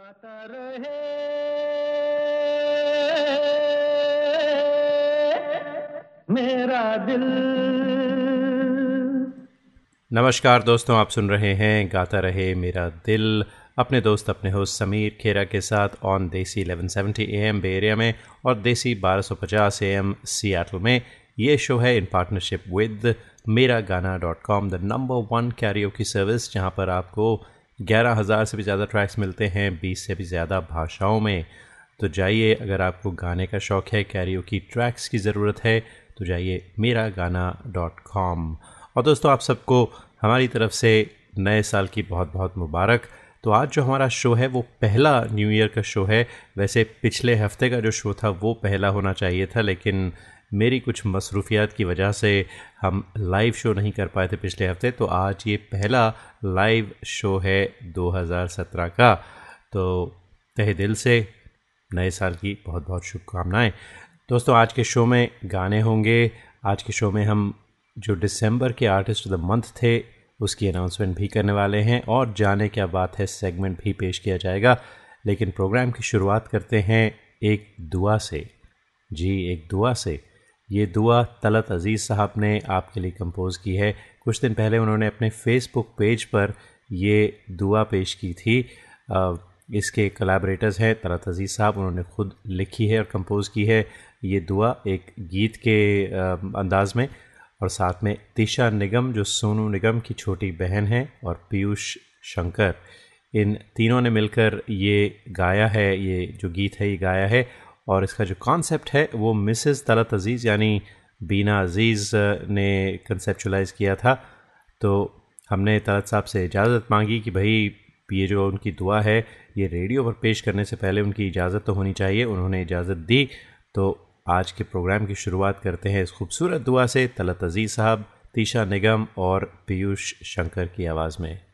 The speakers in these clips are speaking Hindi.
गाता रहे। मेरा दिल। नमस्कार दोस्तों, आप सुन रहे हैं गाता रहे मेरा दिल। अपने दोस्त, अपने होस्ट समीर खेरा के साथ ऑन देसी 1170 एम बे एरिया में और देसी 1250 एम सियाटल में ये शो है इन partnership with Mera Gana dot com the number one karaoke service जहाँ पर आपको ग्यारह हज़ार से भी ज़्यादा ट्रैक्स मिलते हैं, बीस से भी ज़्यादा भाषाओं में। तो जाइए, अगर आपको गाने का शौक़ है कैरियो की ट्रैक्स की ज़रूरत है तो जाइए मेरा गाना डॉट कॉम और दोस्तों, आप सबको हमारी तरफ़ से नए साल की बहुत बहुत मुबारक। तो आज जो हमारा शो है, वो पहला न्यू ईयर का शो है। वैसे पिछले हफ़्ते का जो शो था, वो पहला होना चाहिए था, लेकिन मेरी कुछ मसरूफियात की वजह से हम लाइव शो नहीं कर पाए थे पिछले हफ़्ते तो आज ये पहला लाइव शो है 2017 का। तो तहे दिल से नए साल की बहुत बहुत शुभकामनाएँ। दोस्तों, आज के शो में गाने होंगे। आज के शो में हम जो दिसंबर के आर्टिस्ट ऑफ़ द मंथ थे, उसकी अनाउंसमेंट भी करने वाले हैं और जाने क्या बात है सेगमेंट भी पेश किया जाएगा। लेकिन प्रोग्राम की शुरुआत करते हैं एक दुआ से। जी, एक दुआ से। ये दुआ तलत अज़ीज़ साहब ने आपके लिए कंपोज़ की है। कुछ दिन पहले उन्होंने अपने फेसबुक पेज पर ये दुआ पेश की थी। इसके कलाब्रेटर्स हैं तलत अज़ीज़ साहब, उन्होंने ख़ुद लिखी है और कंपोज़ की है ये दुआ एक गीत के अंदाज में। और साथ में तिशा निगम, जो सोनू निगम की छोटी बहन है और पीयूष शंकर, इन तीनों ने मिलकर ये गाया है, ये जो गीत है, ये गाया है। और इसका जो कॉन्सेप्ट है, वो मिसेस तलत अज़ीज़ यानी बीना अज़ीज़ ने कंसेप्चुलाइज़ किया था। तो हमने तलत साहब से इजाज़त मांगी कि भाई, ये जो उनकी दुआ है, ये रेडियो पर पेश करने से पहले उनकी इजाज़त तो होनी चाहिए, उन्होंने इजाज़त दी। तो आज के प्रोग्राम की शुरुआत करते हैं इस खूबसूरत दुआ से तलत अज़ीज़ साहब, तीशा निगम और पीयूष शंकर की आवाज़ में।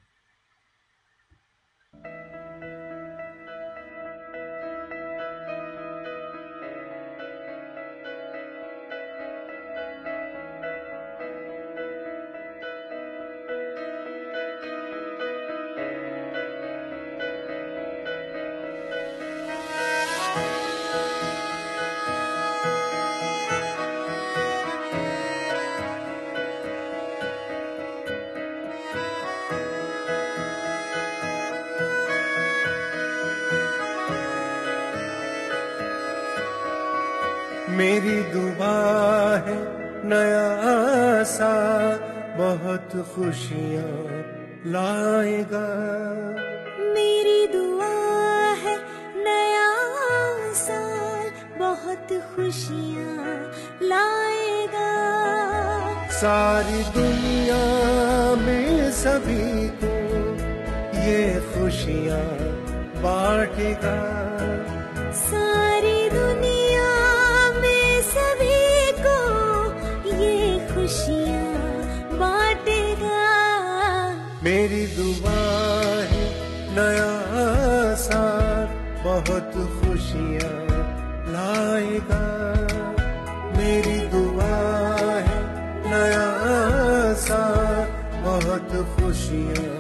बहुत खुशियाँ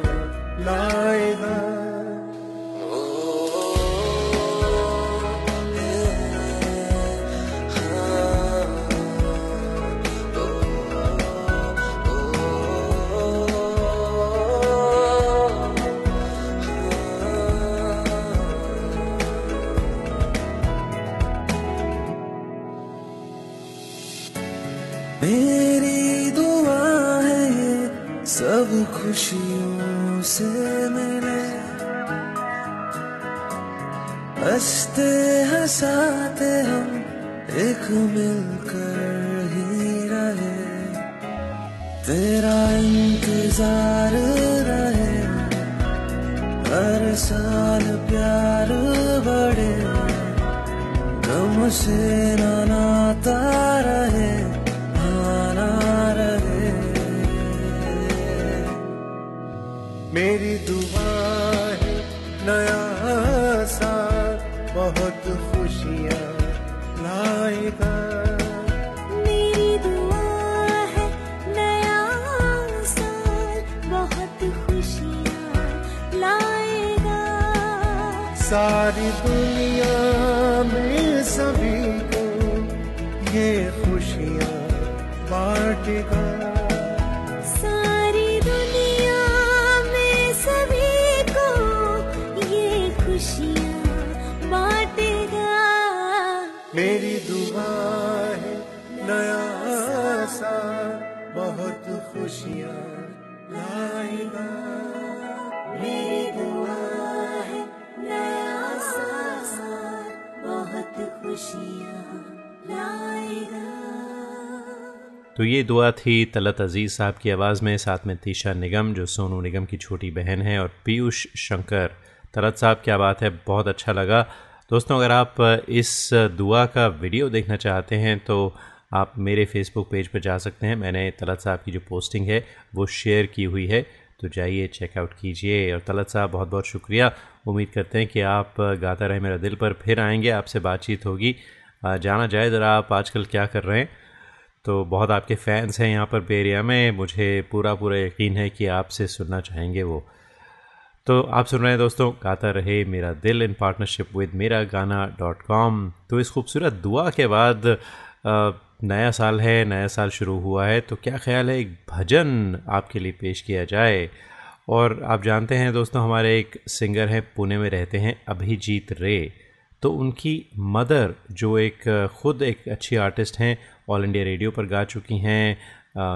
लाएगा मिलकर ही रहे तेरा इंतज़ार रहे हर साल प्यार बढ़े गम से नाता good. तो ये दुआ थी तलत अज़ीज़ साहब की आवाज़ में, साथ में तीशा निगम, जो सोनू निगम की छोटी बहन है, और पीयूष शंकर तलत साहब, क्या बात है, बहुत अच्छा लगा। दोस्तों, अगर आप इस दुआ का वीडियो देखना चाहते हैं तो आप मेरे फेसबुक पेज पर जा सकते हैं। मैंने तलत साहब की जो पोस्टिंग है, वो शेयर की हुई है तो जाइए चेकआउट कीजिए। और तलत साहब, बहुत बहुत शुक्रिया। उम्मीद करते हैं कि आप गाता रहे मेरा दिल पर, फिर आएँगे, आपसे बातचीत होगी। जाना जाए ज़रा, आप आजकल क्या कर रहे हैं? तो बहुत आपके फैंस हैं यहाँ पर बेरिया में। मुझे पूरा पूरा यकीन है कि आपसे सुनना चाहेंगे वो। तो आप सुन रहे हैं दोस्तों, गाता रहे मेरा दिल इन पार्टनरशिप विद मेरा गाना डॉट कॉम तो इस खूबसूरत दुआ के बाद नया साल है, नया साल शुरू हुआ है तो क्या ख्याल है एक भजन आपके लिए पेश किया जाए? और आप जानते हैं दोस्तों, हमारे एक सिंगर हैं, पुणे में रहते हैं, अभिजीत रे। तो उनकी मदर, जो एक, ख़ुद एक अच्छी आर्टिस्ट हैं ऑल इंडिया रेडियो पर गा चुकी हैं।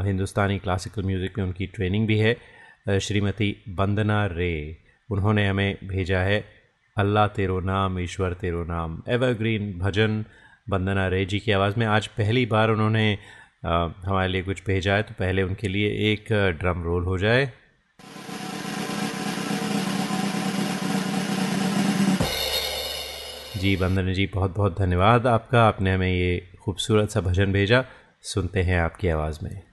हिंदुस्तानी क्लासिकल म्यूज़िक में उनकी ट्रेनिंग भी है। श्रीमती वंदना रे, उन्होंने हमें भेजा है। अल्लाह तेरो नाम, ईश्वर तेरो नाम, एवरग्रीन भजन वंदना रे जी की आवाज़ में। आज पहली बार उन्होंने हमारे लिए कुछ भेजा है तो पहले उनके लिए एक ड्रम रोल हो जाए। जी वंदना जी बहुत बहुत धन्यवाद आपका। आपने हमें ये खूबसूरत सा भजन भेजा सुनते हैं आपकी आवाज़ में।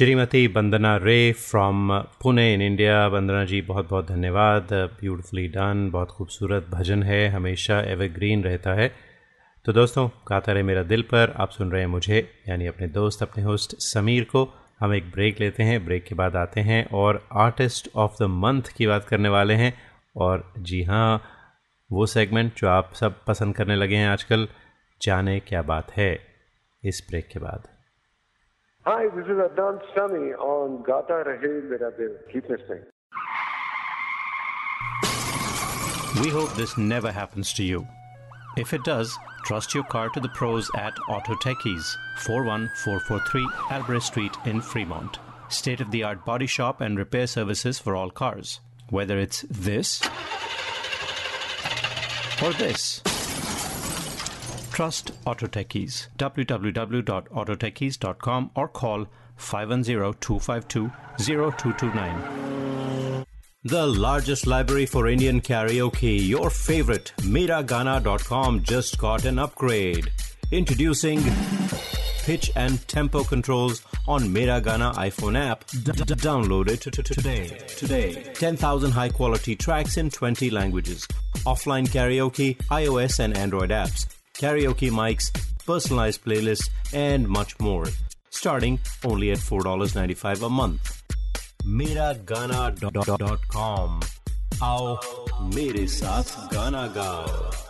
Shrimati Vandana Ray from Pune in India Vandana ji, बहुत बहुत धन्यवाद. ब्यूटिफुली डन बहुत खूबसूरत भजन है. हमेशा एवरग्रीन रहता है. तो दोस्तों, गाता रहे मेरा दिल पर. आप सुन रहे हैं मुझे, यानी अपने दोस्त, अपने होस्ट समीर को. हम एक ब्रेक लेते हैं. ब्रेक के बाद आते हैं और आर्टिस्ट ऑफ़ द मंथ की बात करने वाले हैं. और जी हाँ वो सेगमेंट जो आप सब पसंद करने लगे हैं आजकल, जाने क्या बात है इस ब्रेक के बाद. Hi, this is Adnan Sami on Gata Rahe Mera Dil. Keep listening. We hope this never happens to you. If it does, trust your car to the pros at Auto Techies, 41443 Albrecht Street in Fremont. State of the art body shop and repair services for all cars. Whether it's this or this. Trust Auto Techies. www.autotechies.com or call 510-252-0229. The largest library for Indian karaoke, your favorite, Miragana.com just got an upgrade. Introducing pitch and tempo controls on Miragana iPhone app. Download it today. Today. 10,000 high quality tracks in 20 languages. Offline karaoke, iOS and Android apps karaoke mics, personalized playlists, and much more, starting only at $4.95 a month. MeraGana.com. Aao, mere saath gana gao.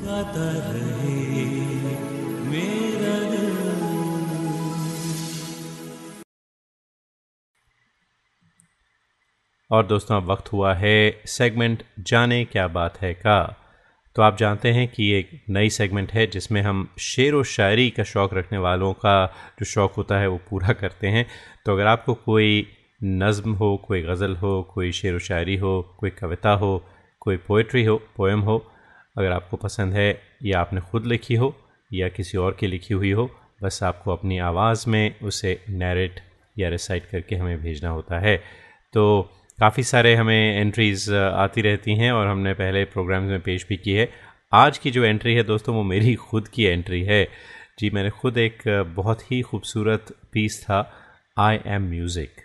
और दोस्तों, अब वक्त हुआ है सेगमेंट जाने क्या बात है का। तो आप जानते हैं कि एक नई सेगमेंट है जिसमें हम शेर व शायरी का शौक़ रखने वालों का जो शौक़ होता है वो पूरा करते हैं। तो अगर आपको कोई नज़म हो, कोई गज़ल हो, कोई शेर व शायरी हो, कोई कविता हो, कोई पोइट्री हो पोएम हो अगर आपको पसंद है या आपने ख़ुद लिखी हो या किसी और की लिखी हुई हो, बस आपको अपनी आवाज़ में उसे नरेट या रिसाइट करके हमें भेजना होता है। तो काफ़ी सारे हमें एंट्रीज़ आती रहती हैं और हमने पहले प्रोग्राम्स में पेश भी की है। आज की जो एंट्री है दोस्तों, वो मेरी खुद की एंट्री है। जी, मैंने खुद एक बहुत ही खूबसूरत पीस था I am music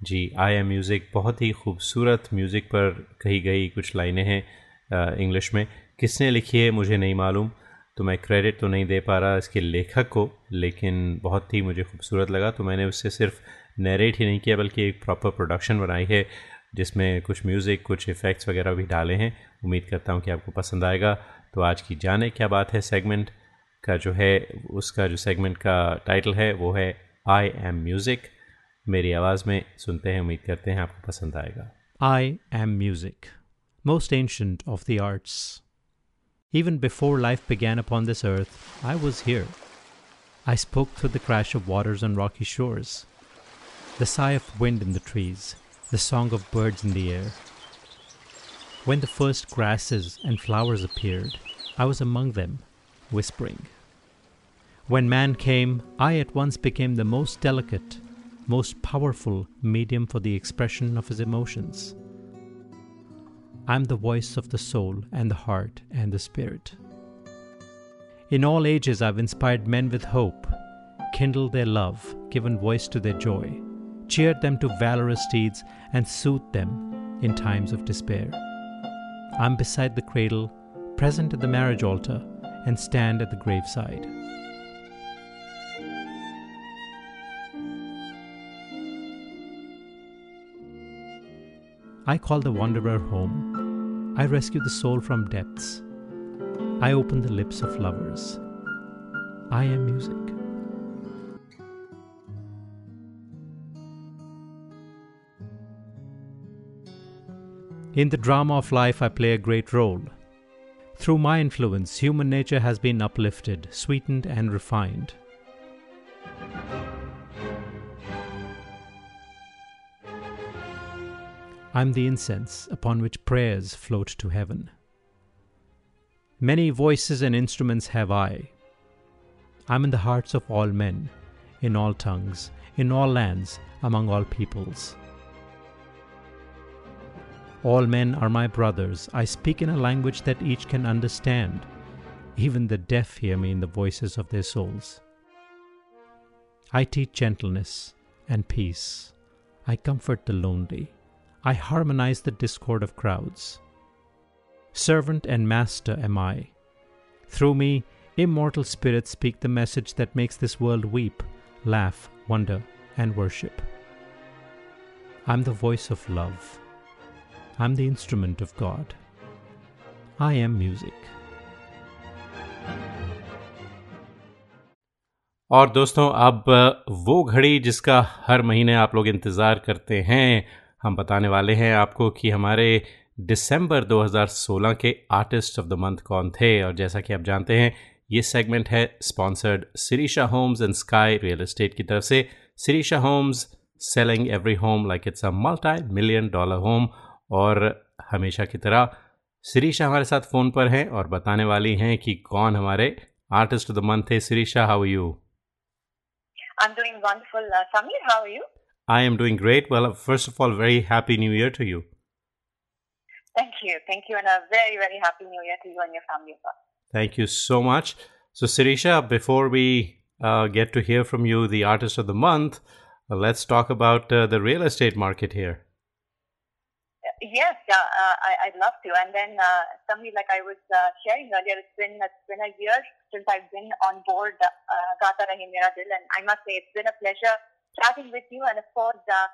ji I am music बहुत ही खूबसूरत म्यूज़िक पर कही गई कुछ लाइनें हैं इंग्लिश में। किसने लिखी है, मुझे नहीं मालूम। तो मैं क्रेडिट तो नहीं दे पा रहा इसके लेखक को, लेकिन बहुत ही मुझे खूबसूरत लगा। तो मैंने उससे सिर्फ़ नरेट ही नहीं किया, बल्कि एक प्रॉपर प्रोडक्शन बनाई है, जिसमें कुछ म्यूज़िक कुछ इफ़ेक्ट्स वगैरह भी डाले हैं। उम्मीद करता हूँ कि आपको पसंद आएगा। तो आज की जाने क्या बात है सेगमेंट का जो है, उसका जो सेगमेंट का टाइटल है, वो है आई एम म्यूज़िक मेरी आवाज़ में सुनते हैं, उम्मीद करते हैं आपको पसंद आएगा। I am music most ancient of the arts Even before life began upon this earth, I was here. I spoke through the crash of waters on rocky shores, the sigh of wind in the trees, the song of birds in the air. When the first grasses and flowers appeared, I was among them, whispering. When man came, I at once became the most delicate, most powerful medium for the expression of his emotions. I'm the voice of the soul and the heart and the spirit. In all ages, I've inspired men with hope, kindled their love, given voice to their joy, cheered them to valorous deeds, and soothed them in times of despair. I'm beside the cradle, present at the marriage altar, and stand at the graveside. I call the wanderer home. I rescue the soul from depths. I open the lips of lovers. I am music. In the drama of life, I play a great role. Through my influence, human nature has been uplifted, sweetened, and refined. I'm the incense upon which prayers float to heaven. Many voices and instruments have I. I'm in the hearts of all men, in all tongues, in all lands, among all peoples. All men are my brothers. I speak in a language that each can understand. Even the deaf hear me in the voices of their souls. I teach gentleness and peace. I comfort the lonely. I harmonize the discord of crowds. Servant and master am I. Through me, immortal spirits speak the message that makes this world weep, laugh, wonder, and worship. I'm the voice of love. I'm the instrument of God. I am music. और दोस्तों अब वो घड़ी जिसका हर महीने आप लोग इंतज़ार करते हैं हम बताने वाले हैं आपको कि हमारे दिसंबर 2016 के आर्टिस्ट ऑफ़ द मंथ कौन थे और जैसा कि आप जानते हैं ये सेगमेंट है sponsored Sirisha Homes and Sky Real Estate की तरफ़ से Sirisha Homes selling every home like it's a multi million dollar home और हमेशा की तरह सिरीशा हमारे साथ फ़ोन पर हैं और बताने वाली हैं कि कौन हमारे आर्टिस्ट ऑफ़ द मंथ थे Sirisha how you I'm doing wonderful. Uh, Samir, how are you? I am doing great. Well, first of all, very happy new year to you. Thank you. Thank you. And a very, very happy new year to you and your family as well. Thank you so much. So, Sirisha, before we uh, get to hear from you, the artist of the month, uh, let's talk about uh, the real estate market here. Yes, uh, uh, I, I'd love to. And then, uh, Samir, like I was uh, sharing earlier, it's been it's been a year since I've been on board uh, Gata Rahe Mera Dil, and I must say it's been a pleasure chatting with you, and of course, uh,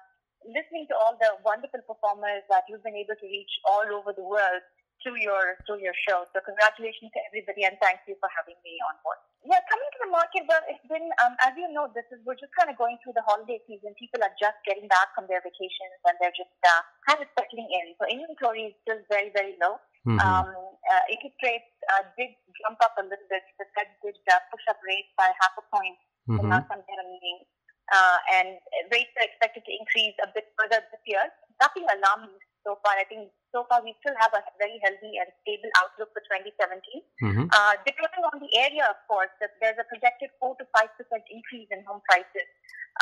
listening to all the wonderful performers that you've been able to reach all over the world through your through your show. So congratulations to everybody, and thank you for having me on board. Yeah, coming to the market, well, it's been um, as you know, this is we're just kind of going through the holiday season. People are just getting back from their vacations, and they're just uh, kind of settling in. So inventory is still very very low. Mhm. Um, uh, interest rates uh, did jump up a little bit. The Fed did uh, push up rates by half a point in Mhm. last meeting, uh, and rates are expected to increase a bit further this year. Nothing alarming so far. I think so far we still have a very healthy and stable outlook for 2017. Mhm. Uh, depending on the area, of course, there's a projected 4 to 5% increase in home prices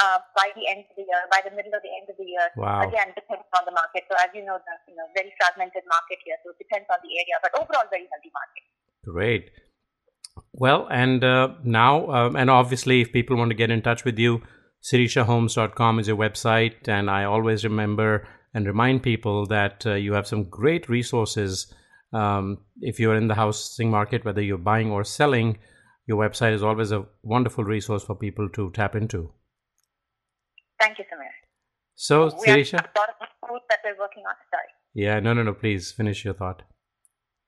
uh, by the end of the year, by the middle of the end of the year. Wow. Again, depending on the market. So as you know, the you know, very fragmented market here, so it depends on the area, but overall very healthy market. Great. Well, and uh, now, um, and obviously, if people want to get in touch with you, sirishahomes.com is your website. And I always remember and remind people that uh, you have some great resources. Um, if you're in the housing market, whether you're buying or selling, your website is always a wonderful resource for people to tap into. Thank you, Samir. So, we have Sirisha, a lot of tools that we're working on. Sorry. yeah, no, no, no, please finish your thought.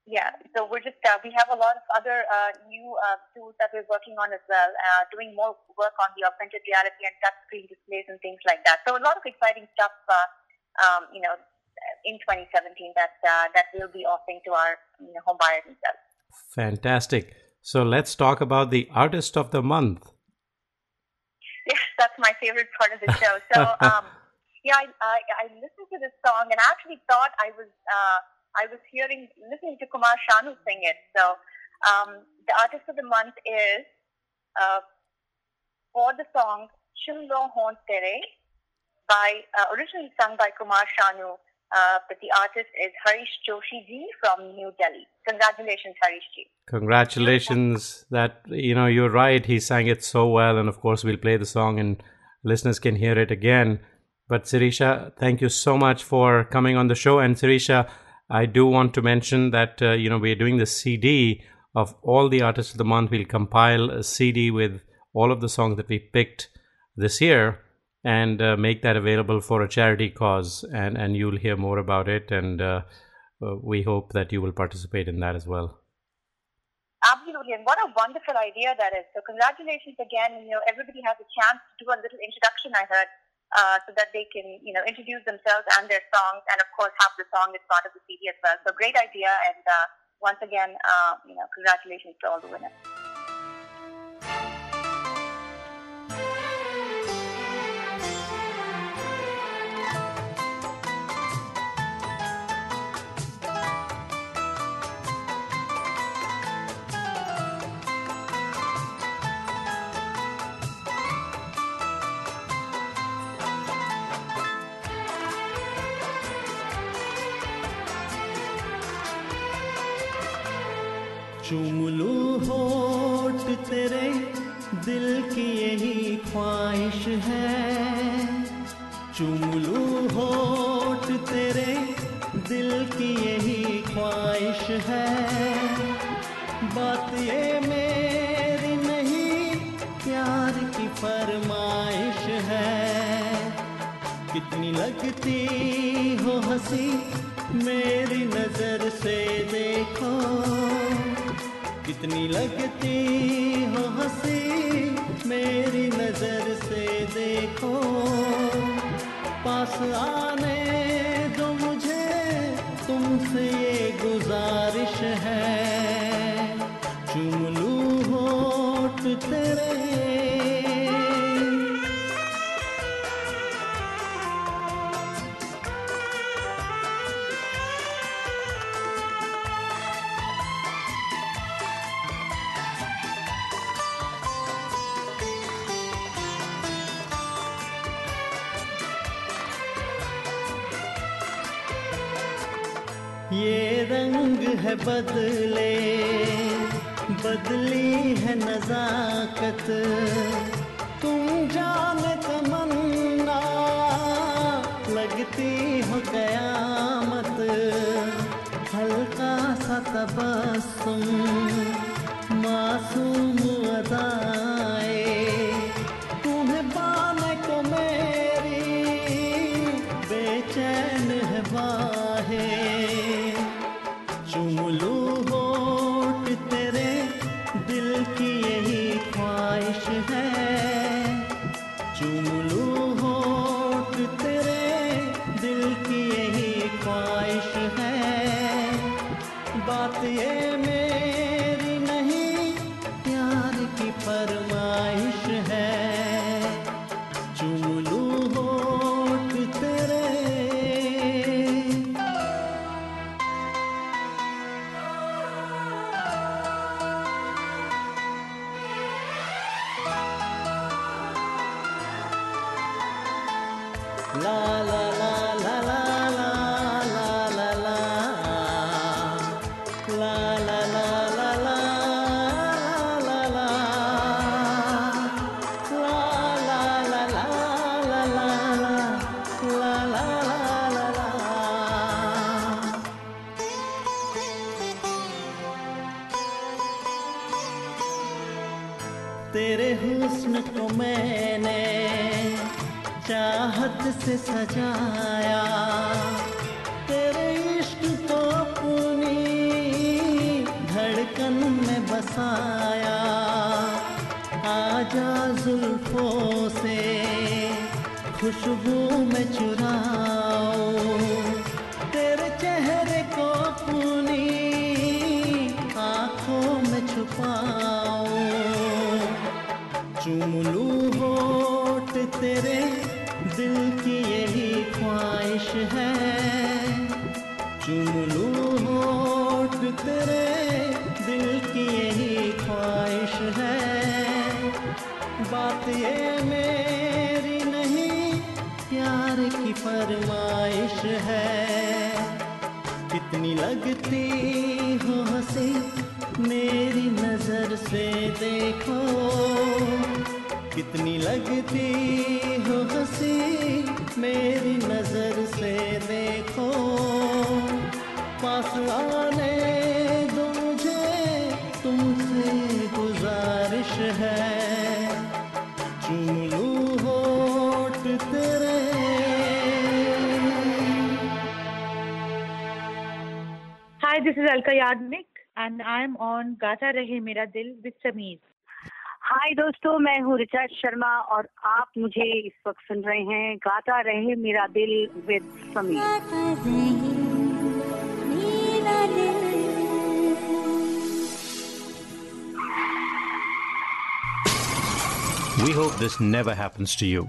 Yeah, so we're just, uh, we have a lot of other uh, new uh, tools that we're working on as well, uh, doing more work on the augmented reality and touch screen displays and things like that. So a lot of exciting stuff, uh, um, you know, in 2017 that uh, that we'll be offering to our you know, home buyers and sellers. Fantastic. So, let's talk about the artist of the month. Yes, that's my favorite part of the show. So, um, yeah, I, I, I listened to this song and I actually thought I was uh, I was hearing listening to Kumar Shanu sing it. So, um, the artist of the month is uh, for the song "Chun Lo Hon Tere" by uh, originally sung by Kumar Shanu Uh, but the artist is Harish Joshi ji from New Delhi. Congratulations, Harish ji. Congratulations. That, you know, you're right. He sang it so well. And of course, we'll play the song and listeners can hear it again. But Sirisha, thank you so much for coming on the show. And Sirisha, I do want to mention that, uh, you know, we're doing the CD of all the artists of the month. We'll compile a CD with all of the songs that we picked this year and uh, make that available for a charity cause. And, and you'll hear more about it. And uh, uh, we hope that you will participate in that as well. Absolutely, and what a wonderful idea that is. So congratulations again. You know, everybody has a chance to do a little introduction. I heard. Uh, so that they can, you know, introduce themselves and their songs, and of course, have the song as part of the CD as well. So, great idea, and uh, once again, uh, you know, congratulations to all the winners. चूम लूँ होठ तेरे दिल की यही ख्वाहिश है। चूम लूँ होठ तेरे दिल की यही ख्वाहिश है। बात ये मेरी नहीं, प्यार की फरमाइश है। कितनी लगती हो हँसी मेरी नज़र से देखो। कितनी लगती हो हँसी मेरी नज़र से देखो। पास आने दो मुझे, तुमसे ये गुजारिश बदले बदली है नजाकत। तुम जाने तमन्ना लगती हो कयामत। हल्का सा तबस्सुम मासूम मेरी नहीं, प्यार की फरमाइश है। कितनी लगती हो हँसी मेरी नज़र से देखो। कितनी लगती हो हँसी मेरी नज़र से देखो। पास आने this is Alka Yagnik and I am on Gata Rahe Mera दिल विद समीर हाय दोस्तों मैं हूँ ऋचा शर्मा और आप मुझे इस वक्त सुन रहे हैं Gata Rahe Mera Dil with Sameer We hope this never happens to you.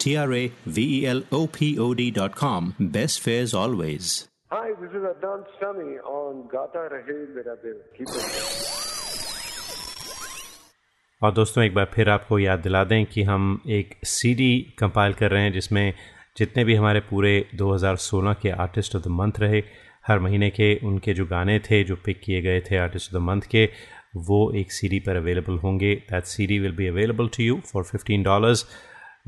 T R A V E L O P O D.com. Best fares always. Hi, this is Adnan Sami on Gata Rahe Mera Dil. Keep it. और दोस्तों एक बार फिर आपको याद दिला दें कि हम एक सीडी कंपाइल कर रहे हैं जिसमें जितने भी हमारे पूरे 2016 के आर्टिस्ट ऑफ़ द मंथ रहे हर महीने के उनके जो गाने थे जो पिक किए गए थे आर्टिस्ट ऑफ़ द मंथ के वो एक सीडी पर अवेलेबल होंगे that CD will be available to you for fifteen dollars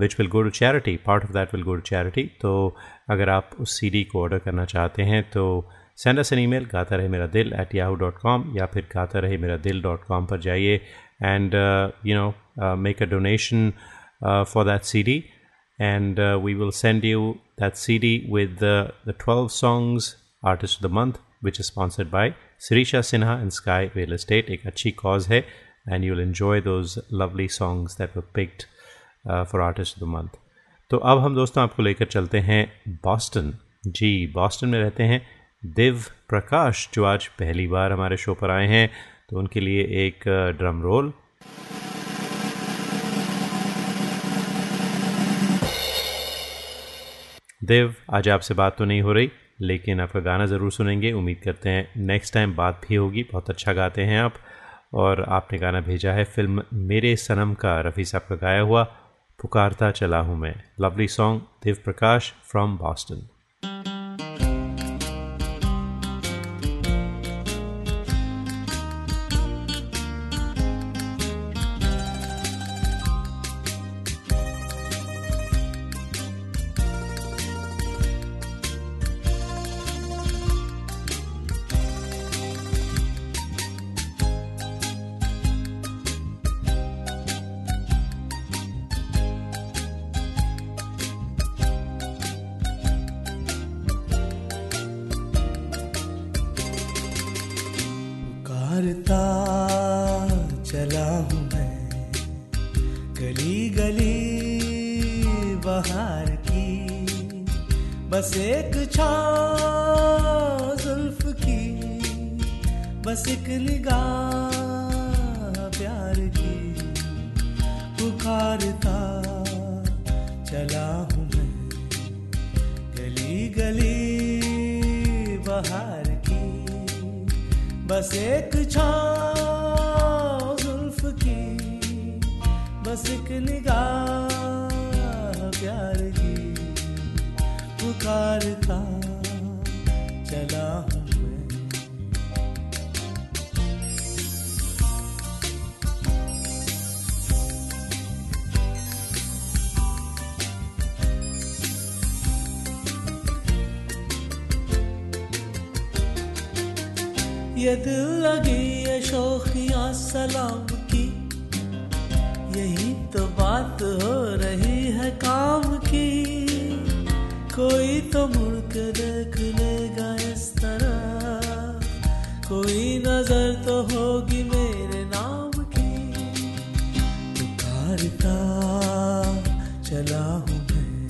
which will go to charity part of that will go to charity तो अगर आप उस सीडी को ऑर्डर करना चाहते हैं तो सेंड अस एन ईमेल गाता रहे मेरा दिल एट याहू डॉट कॉम या फिर गाता रहे मेरा दिल डॉट कॉम पर जाइए and you know make a donation for that C D uh, we will send you that CD with the, the 12 songs Artist of the Month, which is sponsored by Sirisha Sinha and Sky Real Estate. एक अच्छी cause है and you'll enjoy those lovely songs that were picked uh, artist of the Month. तो अब हम दोस्तों आपको लेकर चलते हैं बॉस्टन जी बॉस्टन में रहते हैं दिव प्रकाश जो आज पहली बार हमारे शो पर आए हैं। तो उनके लिए एक ड्रम रोल देव आज आपसे बात तो नहीं हो रही लेकिन आपका गाना ज़रूर सुनेंगे। उम्मीद करते हैं नेक्स्ट टाइम बात भी होगी। बहुत अच्छा गाते हैं आप। और आपने गाना भेजा है फ़िल्म मेरे सनम का। रफ़ी साहब का गाया हुआ पुकारता चला हूँ मैं। Lovely song Dev Prakash from Boston बस एक छाँव जुल्फ की, बस एक निगाह प्यार की। पुकारता चला हूँ मैं, गली गली बहार की। बस एक छाँव जुल्फ की, बस एक निगाह प्यार की। पुकारता चला हूँ मैं। ये दिल लगी ये शोखियाँ सलाम की, यही तो बात हो रही तो मुड़ देख लेगा इस तरह। कोई नज़र तो होगी मेरे नाम की। पुकारता चला हूँ मैं।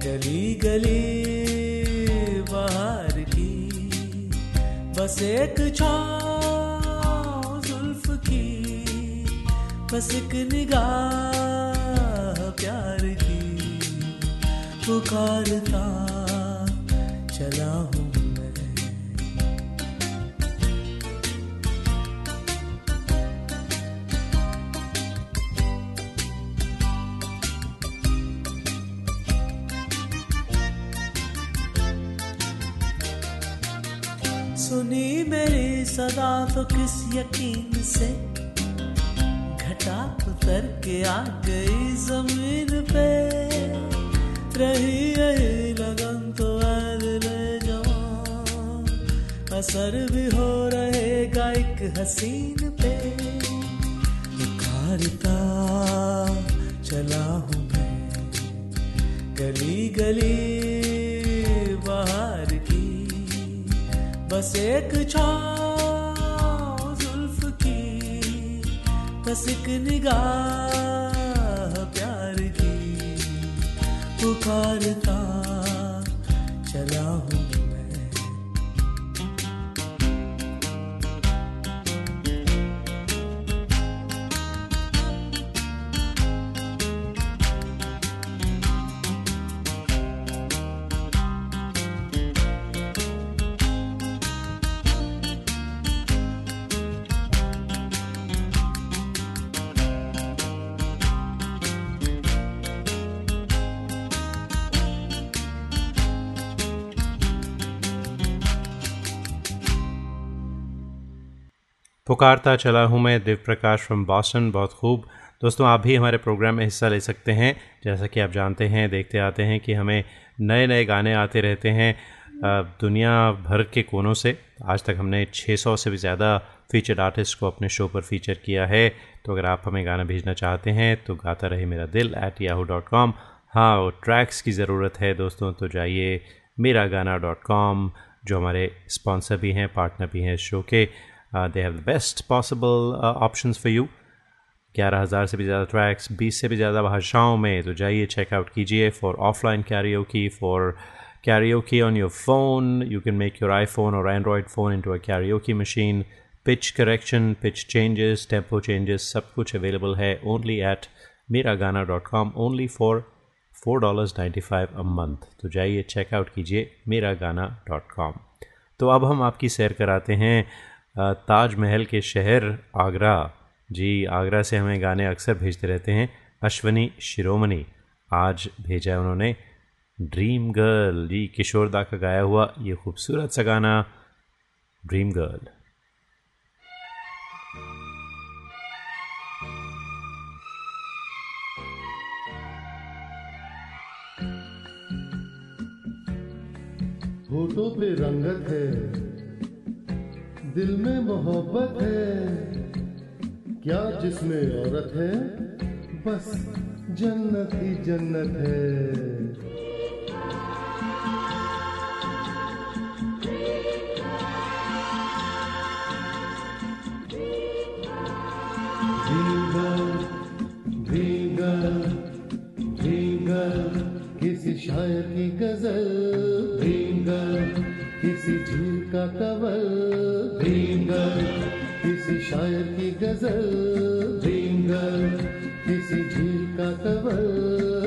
गली गली बाहर की। बस एक छाँव जुल्फ की। बस एक निगाह पुकारता चला हूँ मैं। सुनी मेरी सदा तो किस यकीन से घटा उतर के आ गई ज़मीन पे। रही यही लगन तो असर भी हो रहेगा एक हसीन पे पुकारता चला हूँ मैं गली गली बाहर की, बस एक छाँव जुल्फ की, बस एक निगाह पुकारता। पुकारता चला हूँ मैं दिव्य प्रकाश फ्रॉम बॉस्टन बहुत खूब। दोस्तों, आप भी हमारे प्रोग्राम में हिस्सा ले सकते हैं। जैसा कि आप जानते हैं, देखते आते हैं कि हमें नए नए गाने आते रहते हैं दुनिया भर के कोनों से। आज तक हमने 600 से भी ज़्यादा फीचर्ड आर्टिस्ट को अपने शो पर फीचर किया है। तो अगर आप हमें गाना भेजना चाहते हैं तो गाता रहे मेरा दिल एट याहू डॉट कॉम हाँ वो ट्रैक्स की ज़रूरत है दोस्तों तो जाइए मेरा गाना डॉट कॉम जो हमारे स्पॉन्सर भी हैं पार्टनर भी हैं इस शो के। They have the best possible option for you ग्यारह हज़ार से भी ज़्यादा ट्रैक्स बीस से भी ज़्यादा भाषाओं में तो जाइए चेकआउट कीजिए फॉर ऑफलाइन कैरियो की for karaoke on your phone you can make your iPhone और Android phone into a karaoke machine pitch correction pitch changes tempo changes सब कुछ अवेलेबल है only at Mera Gana dot com only for four dollars ninety five a month तो जाइए चेकआउट कीजिए मेरा गाना डॉट कॉम तो अब हम आपकी सैर कराते हैं। ताजमहल के शहर आगरा। जी, आगरा से हमें गाने अक्सर भेजते रहते हैं। अश्वनी शिरोमणि, आज भेजा है उन्होंने। ड्रीम गर्ल, जी, किशोर दा का गाया हुआ ये खूबसूरत सा गाना, ड्रीम गर्ल। होठों पे रंगत है। दिल में मोहब्बत है। क्या जिसमें औरत है? बस जन्नत ही जन्नत है। किसी शायर की गज़ल। भींगा किसी झील का कवल ड्रीम किसी शायर की गज़ल ड्रीम किसी झील का कवल।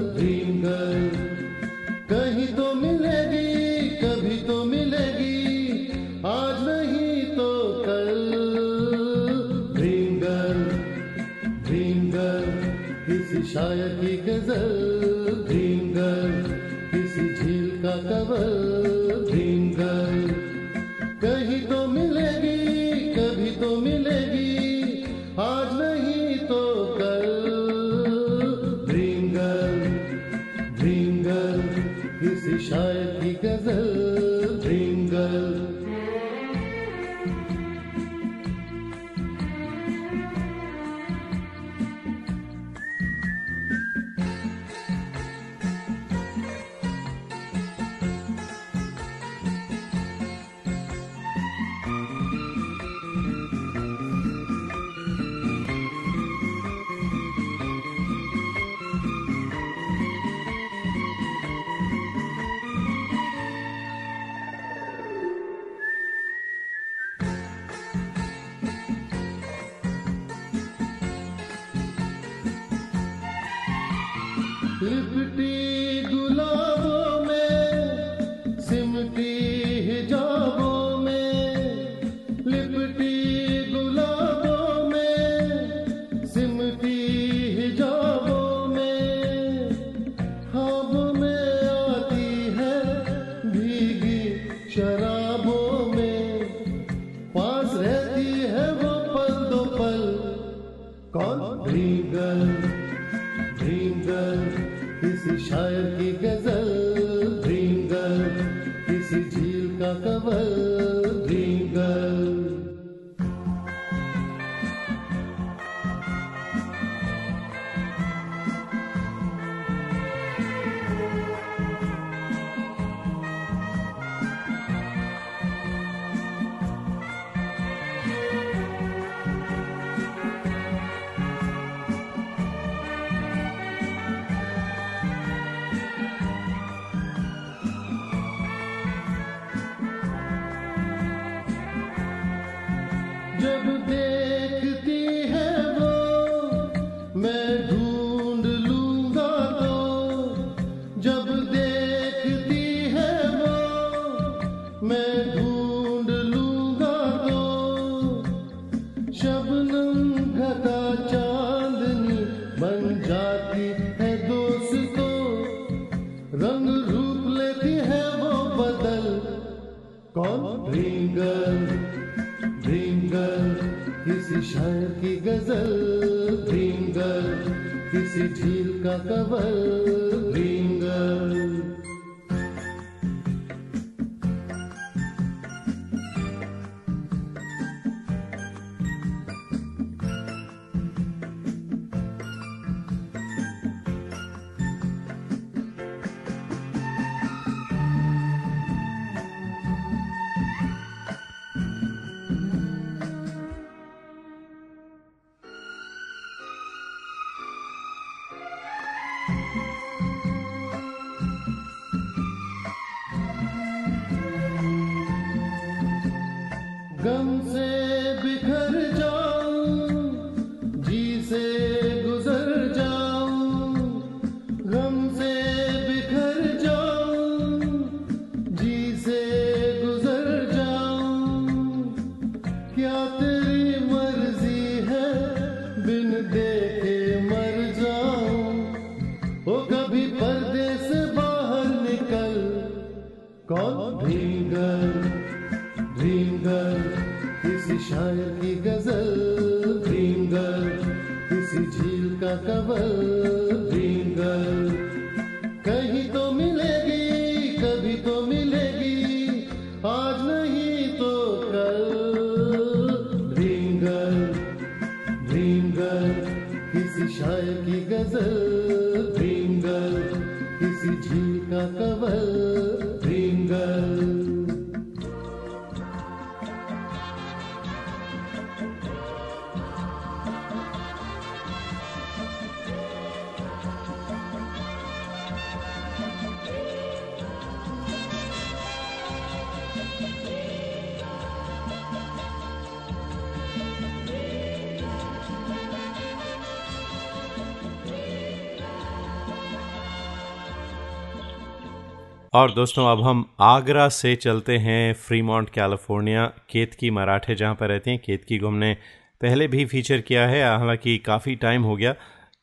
और दोस्तों अब हम आगरा से चलते हैं फ्रीमॉन्ट कैलिफ़ोर्निया केतकी मराठे जहाँ पर रहती हैं केतकी को हमने पहले भी फीचर किया है हालाँकि काफ़ी टाइम हो गया।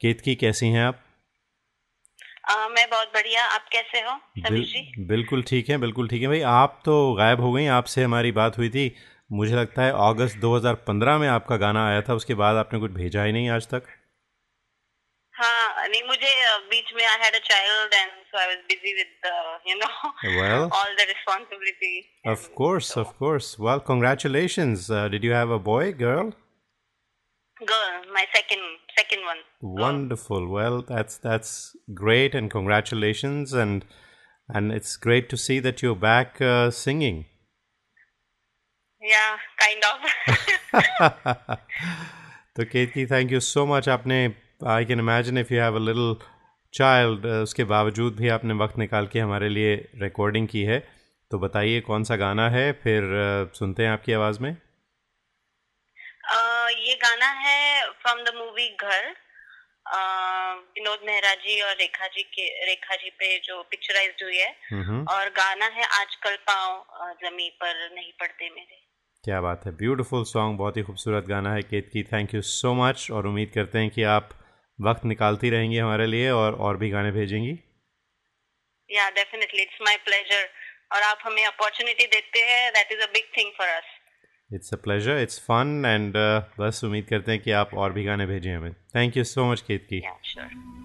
केतकी कैसी हैं आप? आ, मैं बहुत बढ़िया। आप कैसे हो बिल, जी? बिल्कुल ठीक है बिल्कुल ठीक है। भाई आप तो गायब हो गई आपसे हमारी बात हुई थी। मुझे लगता है अगस्त 2015 में आपका गाना आया था उसके बाद आपने कुछ भेजा ही नहीं आज तक। हाँ नहीं मुझे बीच में I had a child and So I was busy with you know Well. All the responsibility Of course, of course. Well, congratulations. Uh, did you have a boy, girl? Girl my second second one Wonderful. Well, that's that's great, and congratulations, and and it's great to see that you're back uh, singing. Yeah kind of तो Ketaki thank you so much आपने I can imagine if you have a little child उसके बावजूद भी आपने वक्त निकाल के हमारे लिए रिकॉर्डिंग की है। तो बताइए कौन सा गाना है? फिर uh, सुनते हैं आपकी आवाज़ में। ये गाना है फ्रॉम द मूवी घर विनोद मेहरा जी और रेखा जी के रेखा जी पे जो पिक्चराइज हुई है। और गाना है आजकल पाँव जमी पर नहीं पड़ते मेरे। क्या बात है ब्यूटीफुल सॉन्ग बहुत ही खूबसूरत गाना है Ketki. Thank you so much और उम्मीद करते हैं कि आप वक्त निकालती रहेंगी हमारे लिए और और भी गाने भेजेंगी? या डेफिनेटली इट्स माय प्लेजर और आप हमें अपॉर्चुनिटी देते हैं. That is a big thing for us it's a pleasure it's fun and बस उम्मीद करते हैं कि आप और भी गाने भेजें हमें. Thank you so much Ketki आज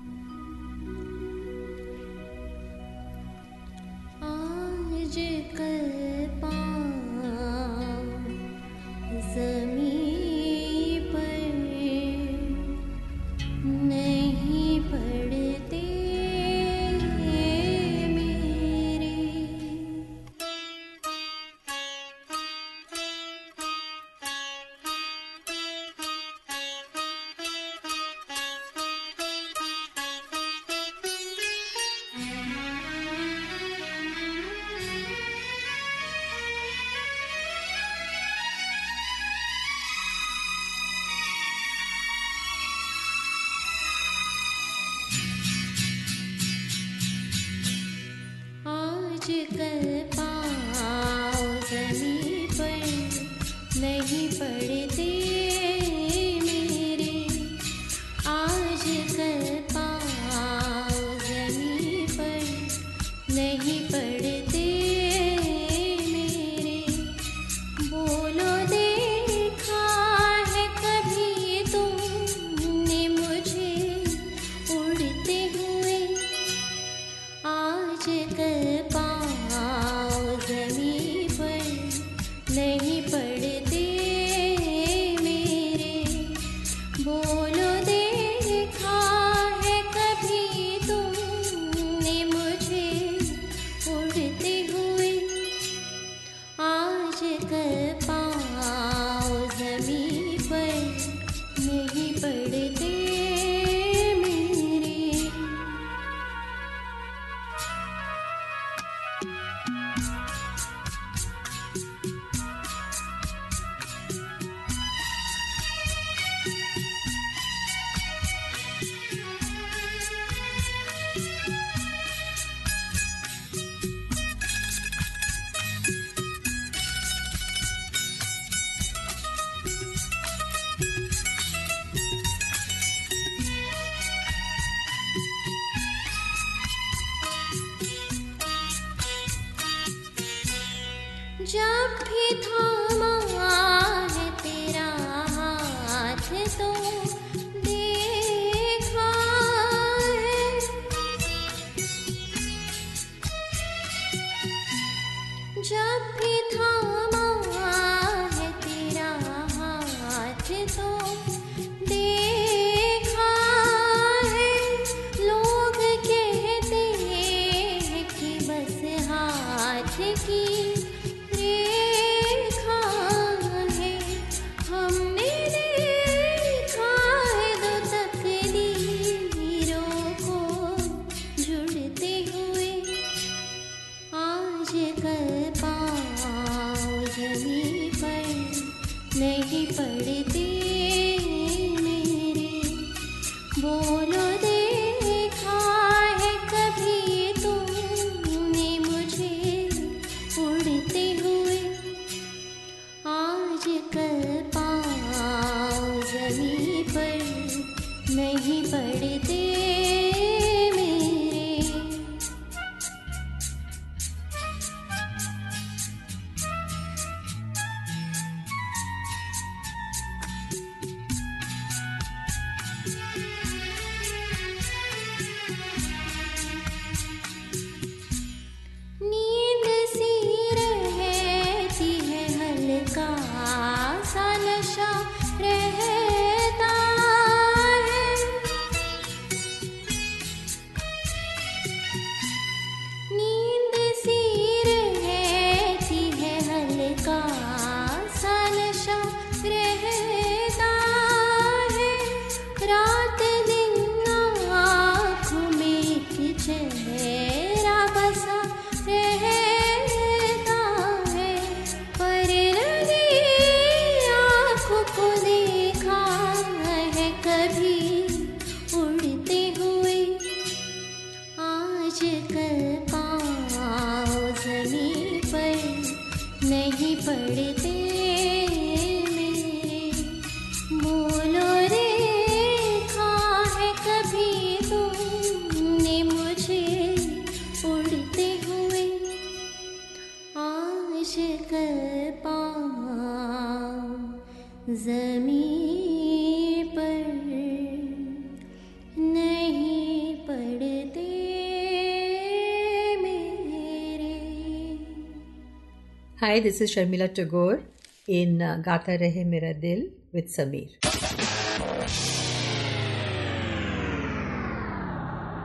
Hi, this is Sharmila Tagore in uh, Gata Rahe Mera Dil with Sameer.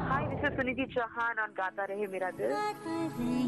Hi, this is Suniti Chauhan on Gata Rahe Mera Dil.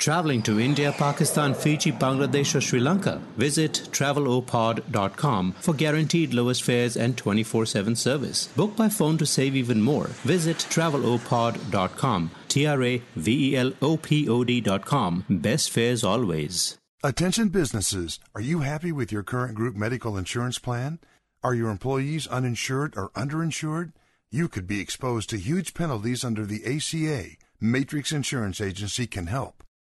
Traveling to India, Pakistan, Fiji, Bangladesh, or Sri Lanka? Visit travelopod.com for guaranteed lowest fares and 24 7 service. Book by phone to save even more. Visit travelopod.com. T R A V E L O P O D.com. Best fares always. Attention businesses, are you happy with your current group medical insurance plan? Are your employees uninsured or underinsured? You could be exposed to huge penalties under the ACA. Matrix Insurance Agency can help.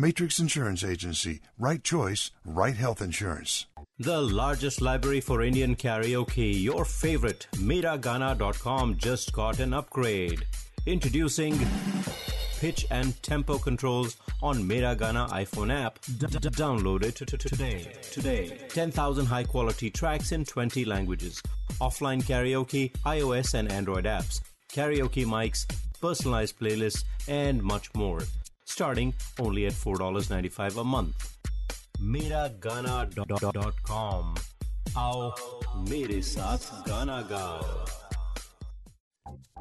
Matrix Insurance Agency. Right choice, right health insurance. The largest library for Indian karaoke, your favorite, Miragana.com just got an upgrade. Introducing pitch and tempo controls on Miragana iPhone app. Download it today. Today. 10,000 high quality tracks in 20 languages. Offline karaoke, iOS and Android apps, karaoke mics, personalized playlists, and much more. Starting only at $4.95 a month. Miragana.com. आओ मेरे साथ गाना गाओ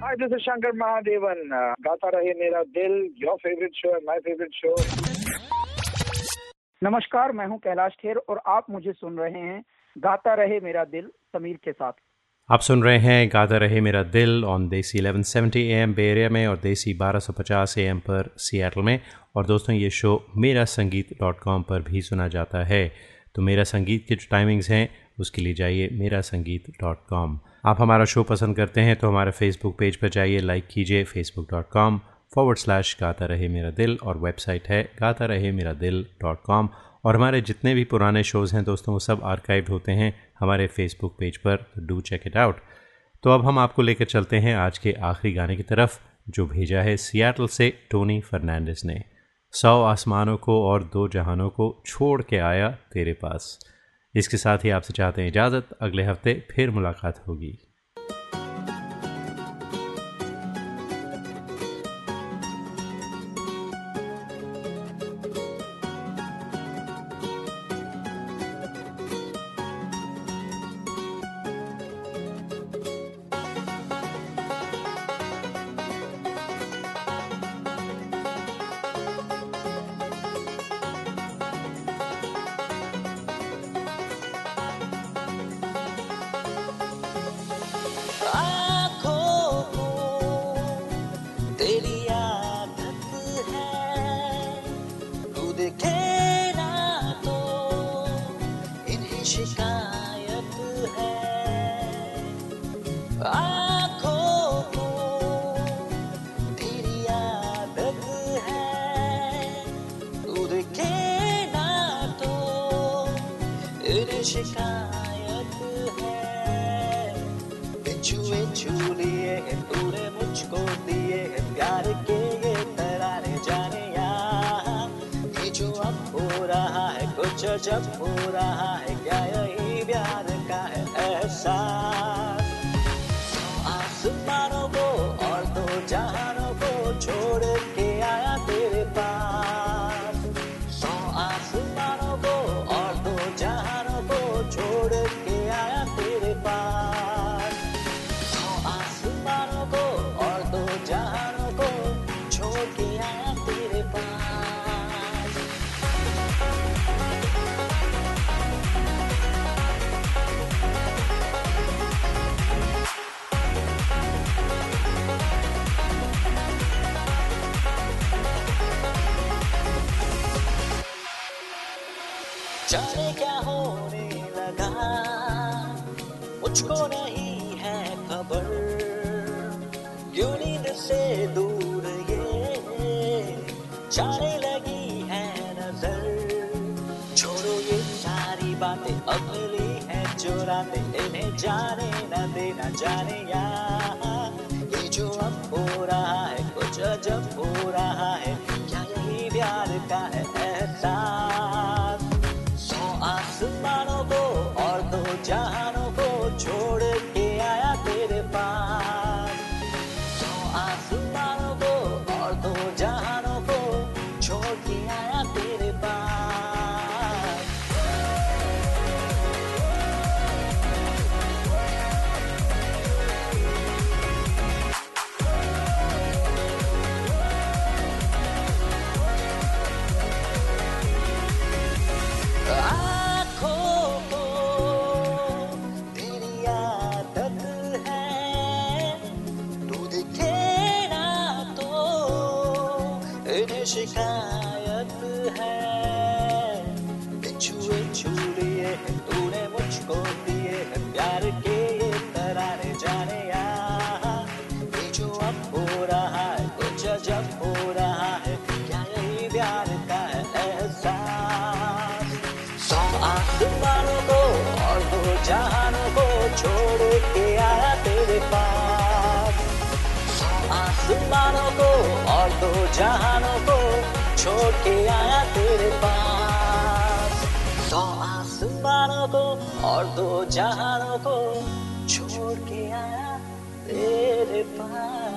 Hi, this is Shankar Mahadevan. Uh, Gata Rahe Mera Dil your favourite show है माय फेवरेट शो नमस्कार मैं हूँ कैलाश खेर और आप मुझे सुन रहे हैं गाता रहे मेरा दिल समीर के साथ आप सुन रहे हैं गाता रहे मेरा दिल ऑन देसी 1170 एम बेरिया में और देसी 1250 एम पर सियाटल में। और दोस्तों, ये शो मेरा संगीत डॉट कॉम पर भी सुना जाता है। तो मेरा संगीत के जो टाइमिंग्स हैं, उसके लिए जाइए मेरा संगीत डॉट कॉम आप हमारा शो पसंद करते हैं तो हमारे फेसबुक पेज पर जाइए लाइक कीजिए Facebook dot com forward slash Gata Rahe Mera दिल और वेबसाइट है गाता रहे मेरा दिल डॉट कॉम और हमारे जितने भी पुराने शोज़ हैं दोस्तों, वो सब आर्काइव्ड होते हैं हमारे फेसबुक पेज पर डू चेक इट आउट तो अब हम आपको लेकर चलते हैं आज के आखिरी गाने की तरफ़, जो भेजा है सियाटल से टोनी फर्नांडिस ने। सौ आसमानों को और दो जहानों को छोड़ के आया तेरे पास। इसके साथ ही आपसे चाहते हैं इजाज़त, अगले हफ़्ते फिर मुलाकात होगी। Johnny. शिकायत है। छुए छू लिए तूने मुझको दिए प्यार के ये तरारे जाने ये जो अब हो रहा है, कुछ जब हो रहा है, क्या यही प्यार का है एहसास? सौ आसमानों को और दो जहानों को छोड़ के आया तेरे पास। आसमानों को और दो जहानों छोड़ के आया तेरे पास। सौ आसमानों को और दो जहानों को छोड़ के आया तेरे पास।